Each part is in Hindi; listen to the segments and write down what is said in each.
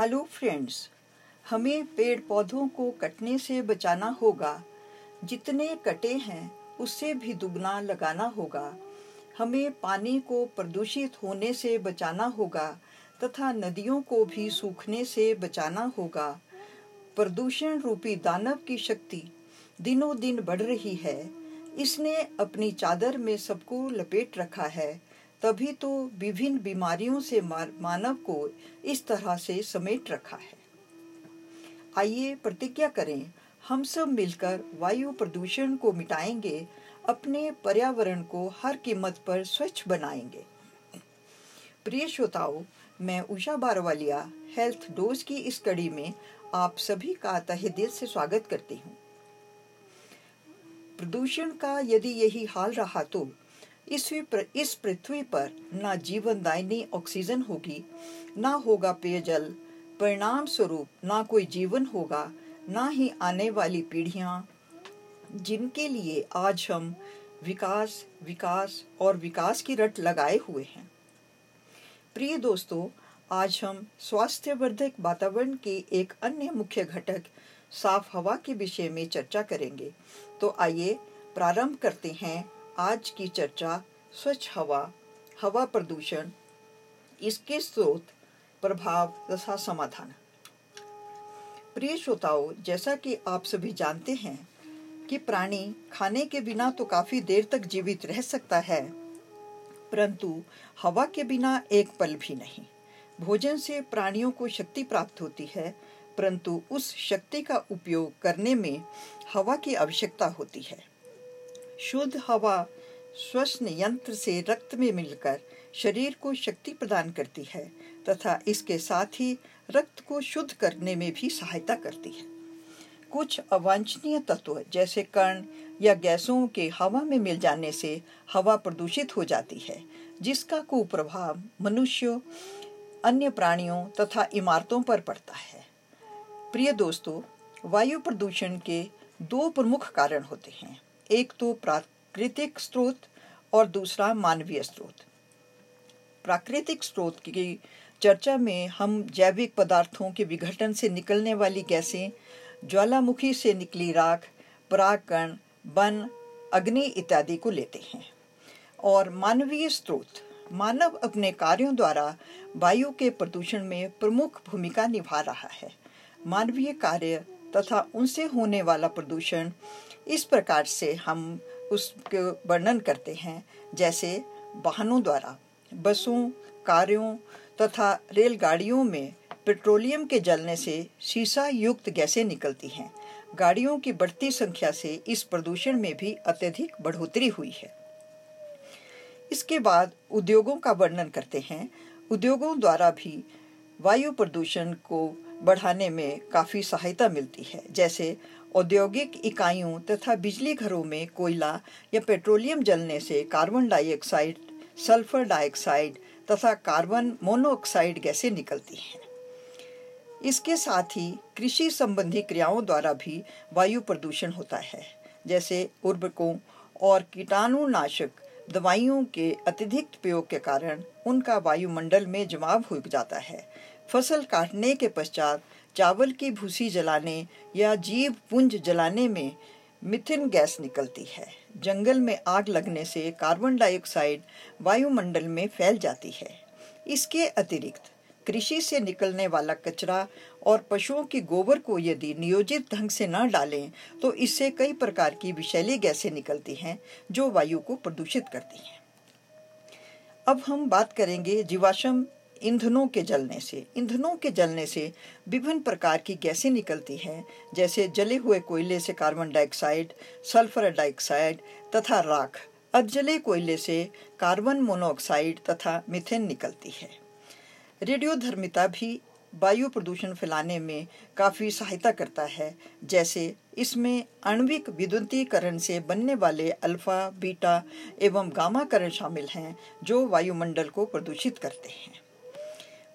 हेलो फ्रेंड्स, हमें पेड़ पौधों को कटने से बचाना होगा। जितने कटे हैं, उससे भी दुगना लगाना होगा। हमें पानी को प्रदूषित होने से बचाना होगा तथा नदियों को भी सूखने से बचाना होगा। प्रदूषण रूपी दानव की शक्ति दिनों दिन बढ़ रही है। इसने अपनी चादर में सबको लपेट रखा है। तभी तो विभिन्न बीमारियों से मानव को इस तरह से समेट रखा है। आइए प्रतिज्ञा करें, हम सब मिलकर वायु प्रदूषण को मिटाएँगे, अपने पर्यावरण को हर कीमत पर स्वच्छ बनाएँगे। प्रिय श्रोताओं, मैं उषा बारवालिया, हेल्थ डोज की इस कड़ी में आप सभी का तहे दिल से स्वागत करती हूँ। प्रदूषण का यदि यही हाल रहा तो इस इस पृथ्वी पर ना जीवन दायनी ऑक्सीजन होगी, ना होगा पेयजल। परिणाम स्वरूप ना कोई जीवन होगा, ना ही आने वाली पीढ़ियाँ, जिनके लिए आज हम विकास विकास और विकास की रट लगाए हुए हैं। प्रिय दोस्तों, आज हम स्वास्थ्यवर्धक वातावरण के एक अन्य मुख्य घटक, साफ़ हवा के विषय में चर्चा करेंगे। तो आइए प्रारंभ करते हैं आज की चर्चा स्वच्छ हवा हवा प्रदूषण, इसके स्रोत प्रभाव तथा समाधान। प्रिय श्रोताओं, जैसा कि आप सभी जानते हैं कि प्राणी खाने के बिना तो काफ़ी देर तक जीवित रह सकता है, परंतु हवा के बिना एक पल भी नहीं। भोजन से प्राणियों को शक्ति प्राप्त होती है, परंतु उस शक्ति का उपयोग करने में हवा की आवश्यकता होती है। शुद्ध हवा श्वसन यंत्र से रक्त में मिलकर शरीर को शक्ति प्रदान करती है तथा इसके साथ ही रक्त को शुद्ध करने में भी सहायता करती है। कुछ अवांछनीय तत्व जैसे कण या गैसों के हवा में मिल जाने से हवा प्रदूषित हो जाती है, जिसका कुप्रभाव मनुष्यों, अन्य प्राणियों तथा इमारतों पर पड़ता है। प्रिय दोस्तों, वायु प्रदूषण के दो प्रमुख कारण होते हैं। एक तो प्राकृतिक स्रोत और दूसरा मानवीय स्रोत। प्राकृतिक स्रोत की चर्चा में हम जैविक पदार्थों के विघटन से निकलने वाली गैसें, ज्वालामुखी से निकली राख, परागकण वन अग्नि इत्यादि को लेते हैं। और मानवीय स्रोत, मानव अपने कार्यों द्वारा वायु के प्रदूषण में प्रमुख भूमिका निभा रहा है। मानवीय कार्य तथा उनसे होने वाला प्रदूषण इस प्रकार से हम उसके वर्णन करते हैं, जैसे वाहनों द्वारा, बसों, कारों तथा रेलगाड़ियों में पेट्रोलियम के जलने से शीशा युक्त गैसें निकलती हैं। गाड़ियों की बढ़ती संख्या से इस प्रदूषण में भी अत्यधिक बढ़ोतरी हुई है। इसके बाद उद्योगों का वर्णन करते हैं। उद्योगों द्वारा भी वायु प्रदूषण को बढ़ाने में काफ़ी सहायता मिलती है। जैसे औद्योगिक इकाइयों तथा बिजली घरों में कोयला या पेट्रोलियम जलने से कार्बन डाइऑक्साइड, सल्फ़र डाइऑक्साइड तथा कार्बन मोनोऑक्साइड गैसें निकलती हैं। इसके साथ ही कृषि संबंधी क्रियाओं द्वारा भी वायु प्रदूषण होता है। जैसे उर्वरकों और कीटाणुनाशक दवाइयों के अत्यधिक प्रयोग के कारण उनका वायुमंडल में जमाव हो जाता है। फ़सल काटने के पश्चात चावल की भूसी जलाने या जीव पुंज जलाने में मिथिन गैस निकलती है। जंगल में आग लगने से कार्बन डाइऑक्साइड वायुमंडल में फैल जाती है। इसके अतिरिक्त कृषि से निकलने वाला कचरा और पशुओं की गोबर को यदि नियोजित ढंग से न डालें तो इससे कई प्रकार की विषैली गैसें निकलती हैं, जो वायु को प्रदूषित करती हैं। अब हम बात करेंगे जीवाश्म ईंधनों के जलने से। ईंधनों के जलने से विभिन्न प्रकार की गैसें निकलती हैं, जैसे जले हुए कोयले से कार्बन डाइऑक्साइड, सल्फ़र डाइऑक्साइड तथा राख। अजले कोयले से कार्बन मोनोऑक्साइड तथा मिथेन निकलती है। रेडियोधर्मिता भी वायु प्रदूषण फैलाने में काफ़ी सहायता करता है, जैसे इसमें आणविक विद्युतीकरण से बनने वाले अल्फ़ा, बीटा एवं गामा करण शामिल हैं, जो वायुमंडल को प्रदूषित करते हैं।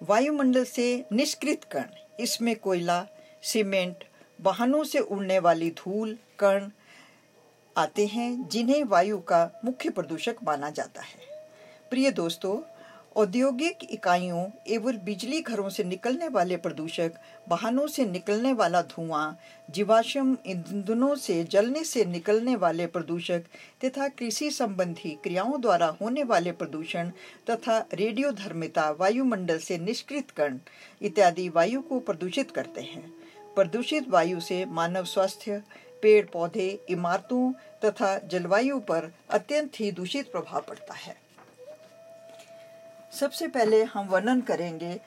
वायुमंडल से निष्कृत कण, इसमें कोयला, सीमेंट, वाहनों से उड़ने वाली धूल, कण आते हैं जिन्हें वायु का मुख्य प्रदूषक माना जाता है। प्रिय दोस्तों औद्योगिक इकाइयों एवं बिजली घरों से निकलने वाले प्रदूषक, वाहनों से निकलने वाला धुआँ, जीवाश्म ईंधनों से जलने से निकलने वाले प्रदूषक तथा कृषि संबंधी क्रियाओं द्वारा होने वाले प्रदूषण तथा रेडियो धर्मिता वायुमंडल से निष्कृत कण इत्यादि वायु को प्रदूषित करते हैं। प्रदूषित वायु से मानव स्वास्थ्य पेड़ पौधे इमारतों तथा जलवायु पर अत्यंत ही दूषित प्रभाव पड़ता है। सबसे पहले हम वर्णन करेंगे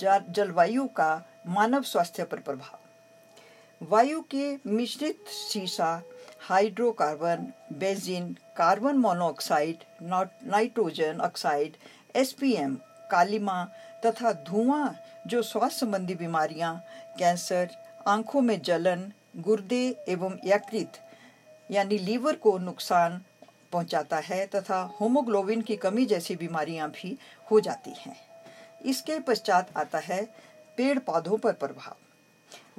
जलवायु का मानव स्वास्थ्य पर प्रभाव। वायु के मिश्रित सीसा hydrocarbon benzene carbon monoxide nitrogen oxide SPM कालिमा तथा धुआँ जो स्वास्थ्य संबंधी बीमारियाँ, कैंसर आँखों में जलन गुर्दे एवं यकृत यानी लीवर को नुकसान पहुंचाता है तथा होमोग्लोबिन की कमी जैसी बीमारियाँ भी हो जाती हैं। इसके पश्चात आता है पेड़ पौधों पर प्रभाव।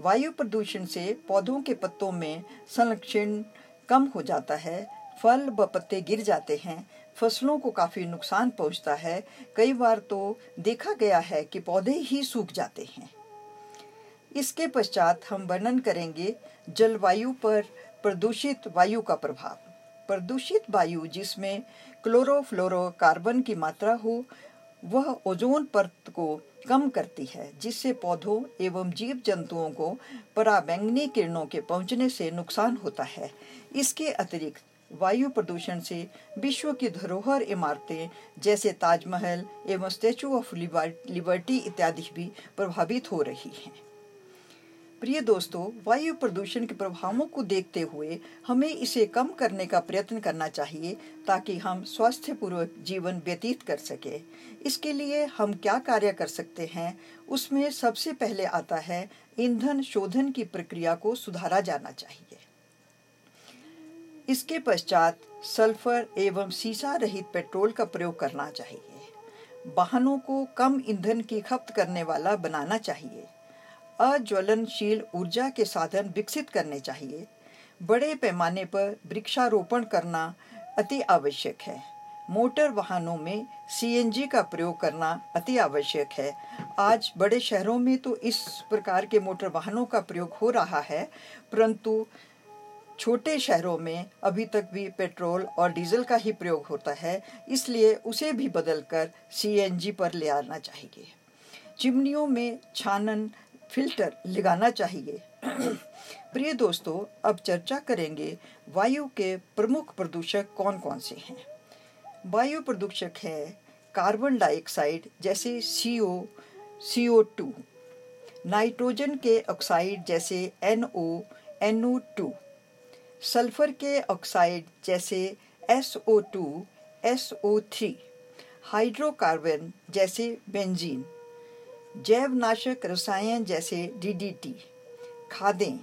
वायु प्रदूषण से पौधों के पत्तों में संरक्षण कम हो जाता है, फल व पत्ते गिर जाते हैं, फ़सलों को काफ़ी नुकसान पहुँचता है। कई बार तो देखा गया है कि पौधे ही सूख जाते हैं। इसके पश्चात हम वर्णन करेंगे जलवायु पर प्रदूषित वायु का प्रभाव। प्रदूषित वायु जिसमें क्लोरोफ्लोरोकार्बन की मात्रा हो, वह ओजोन परत को कम करती है, जिससे पौधों एवं जीव जंतुओं को पराबैंगनी किरणों के पहुँचने से नुकसान होता है। इसके अतिरिक्त, वायु प्रदूषण से विश्व की धरोहर इमारतें जैसे ताजमहल एवं स्टेचू ऑफ़ लिबर्टी इत्यादि भी प्रभावित हो रही हैं। प्रिय दोस्तों, वायु प्रदूषण के प्रभावों को देखते हुए हमें इसे कम करने का प्रयत्न करना चाहिए ताकि हम स्वास्थ्यपूर्वक जीवन व्यतीत कर सके। इसके लिए हम क्या कार्य कर सकते हैं, उसमें सबसे पहले आता है ईंधन शोधन की प्रक्रिया को सुधारा जाना चाहिए। इसके पश्चात सल्फ़र एवं सीसा रहित पेट्रोल का प्रयोग करना चाहिए। वाहनों को कम ईंधन की खपत करने वाला बनाना चाहिए। अज्वलनशील ऊर्जा के साधन विकसित करने चाहिए। बड़े पैमाने पर वृक्षारोपण करना अति आवश्यक है। मोटर वाहनों में सीएनजी का प्रयोग करना अति आवश्यक है। आज बड़े शहरों में तो इस प्रकार के मोटर वाहनों का प्रयोग हो रहा है, परंतु छोटे शहरों में अभी तक भी पेट्रोल और डीजल का ही प्रयोग होता है, इसलिए उसे भी बदलकर सीएनजी पर ले आना चाहिए। चिमनियों में छानन फ़िल्टर लगाना चाहिए। प्रिय दोस्तों, अब चर्चा करेंगे वायु के प्रमुख प्रदूषक कौन कौन से हैं? वायु प्रदूषक है कार्बन डाइऑक्साइड, जैसे C O C O two nitrogen के ऑक्साइड, जैसे N O N O two sulphur के ऑक्साइड, जैसे S O two S O three hydrocarbon, जैसे बेंजीन। जैवनाशक रसायन जैसे डीडीटी खादें,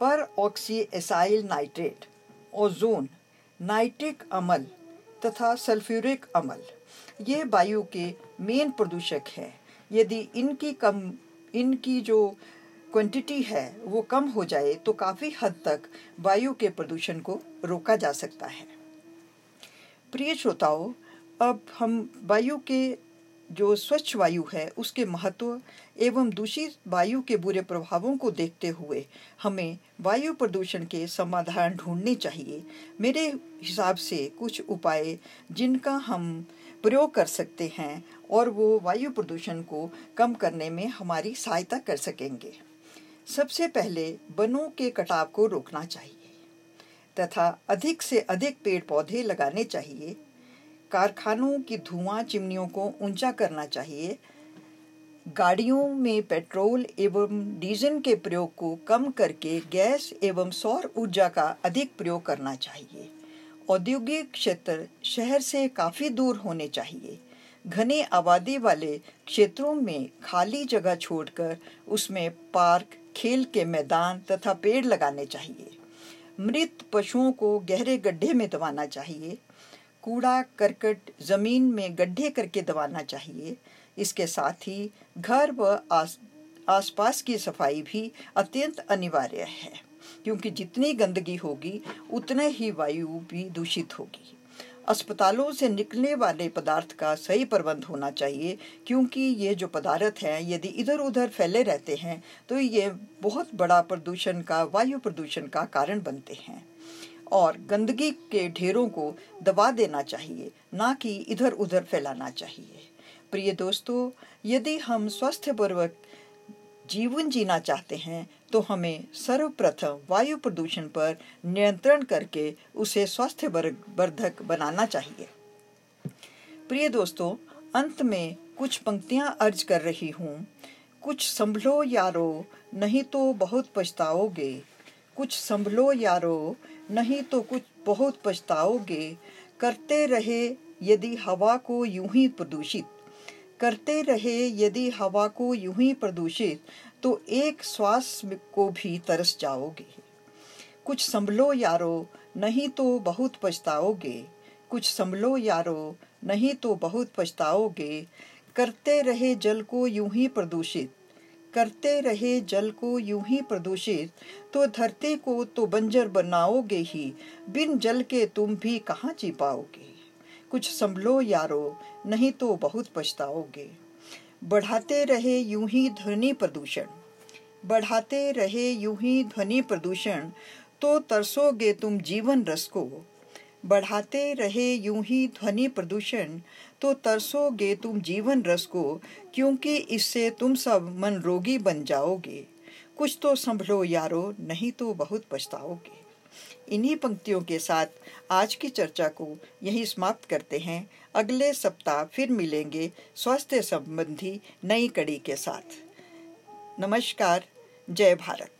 peroxyacyl nitrate ozone nitric अमल तथा सल्फ्यूरिक अमल। ये वायु के मेन प्रदूषक है। यदि इनकी कम, इनकी जो क्वांटिटी है, वो कम हो जाए तो काफ़ी हद तक वायु के प्रदूषण को रोका जा सकता है। प्रिय श्रोताओं, अब हम वायु के जो स्वच्छ वायु है, उसके महत्व एवं दूषित वायु के बुरे प्रभावों को देखते हुए हमें वायु प्रदूषण के समाधान ढूँढने चाहिए। मेरे हिसाब से कुछ उपाय जिनका हम प्रयोग कर सकते हैं और वो वायु प्रदूषण को कम करने में हमारी सहायता कर सकेंगे। सबसे पहले वनों के कटाव को रोकना चाहिए तथा अधिक से अधिक पेड़ पौधे लगाने चाहिए। कारखानों की धुआँ चिमनियों को ऊँचा करना चाहिए। गाड़ियों में पेट्रोल एवं डीजल के प्रयोग को कम करके गैस एवं सौर ऊर्जा का अधिक प्रयोग करना चाहिए। औद्योगिक क्षेत्र शहर से काफ़ी दूर होने चाहिए। घने आबादी वाले क्षेत्रों में खाली जगह छोड़कर उसमें पार्क, खेल के मैदान तथा पेड़ लगाने चाहिए। मृत पशुओं को गहरे गड्ढे में दबाना चाहिए। कूड़ा करकट ज़मीन में गड्ढे करके दबाना चाहिए। इसके साथ ही घर व आस आसपास की सफ़ाई भी अत्यंत अनिवार्य है, क्योंकि जितनी गंदगी होगी, उतने ही वायु भी दूषित होगी। अस्पतालों से निकलने वाले पदार्थ का सही प्रबंध होना चाहिए, क्योंकि ये जो पदार्थ हैं, यदि इधर उधर फैले रहते हैं तो ये बहुत बड़ा प्रदूषण का, वायु प्रदूषण का कारण बनते हैं। और गंदगी के ढेरों को दबा देना चाहिए, ना कि इधर उधर फैलाना चाहिए। प्रिय दोस्तों, यदि हम स्वस्थपूर्वक जीवन जीना चाहते हैं तो हमें सर्वप्रथम वायु प्रदूषण पर नियंत्रण करके उसे स्वास्थ्य वर्धक बनाना चाहिए। प्रिय दोस्तों, अंत में कुछ पंक्तियाँ अर्ज़ कर रही हूँ। कुछ संभलो यारो, नहीं तो बहुत पछताओगे। कुछ संभलो यारो नहीं तो कुछ बहुत पछताओगे। करते रहे यदि हवा को यूँ ही प्रदूषित। करते रहे यदि हवा को यूँ ही प्रदूषित तो एक श्वास को भी तरस जाओगे। कुछ संभलो यारो, नहीं तो बहुत पछताओगे। कुछ संभलो यारो, नहीं तो बहुत पछताओगे। करते रहे जल को यूँ ही प्रदूषित। करते रहे जल को यूँ ही प्रदूषित तो धरती को तो बंजर बनाओगे ही। बिन जल के तुम भी कहाँ जी पाओगे? कुछ संभलो यारो, नहीं तो बहुत पछताओगे। बढ़ाते रहे यूँ ही ध्वनि प्रदूषण, बढ़ाते रहे यूँ ही ध्वनि प्रदूषण तो तरसोगे तुम जीवन रस को। बढ़ाते रहे यूँ ही ध्वनि प्रदूषण तो तरसोगे तुम जीवन रस को, क्योंकि इससे तुम सब मन रोगी बन जाओगे। कुछ तो संभलो यारो, नहीं तो बहुत पछताओगे। इन्हीं पंक्तियों के साथ आज की चर्चा को यहीं समाप्त करते हैं। अगले सप्ताह फिर मिलेंगे स्वास्थ्य संबंधी नई कड़ी के साथ। नमस्कार, जय भारत।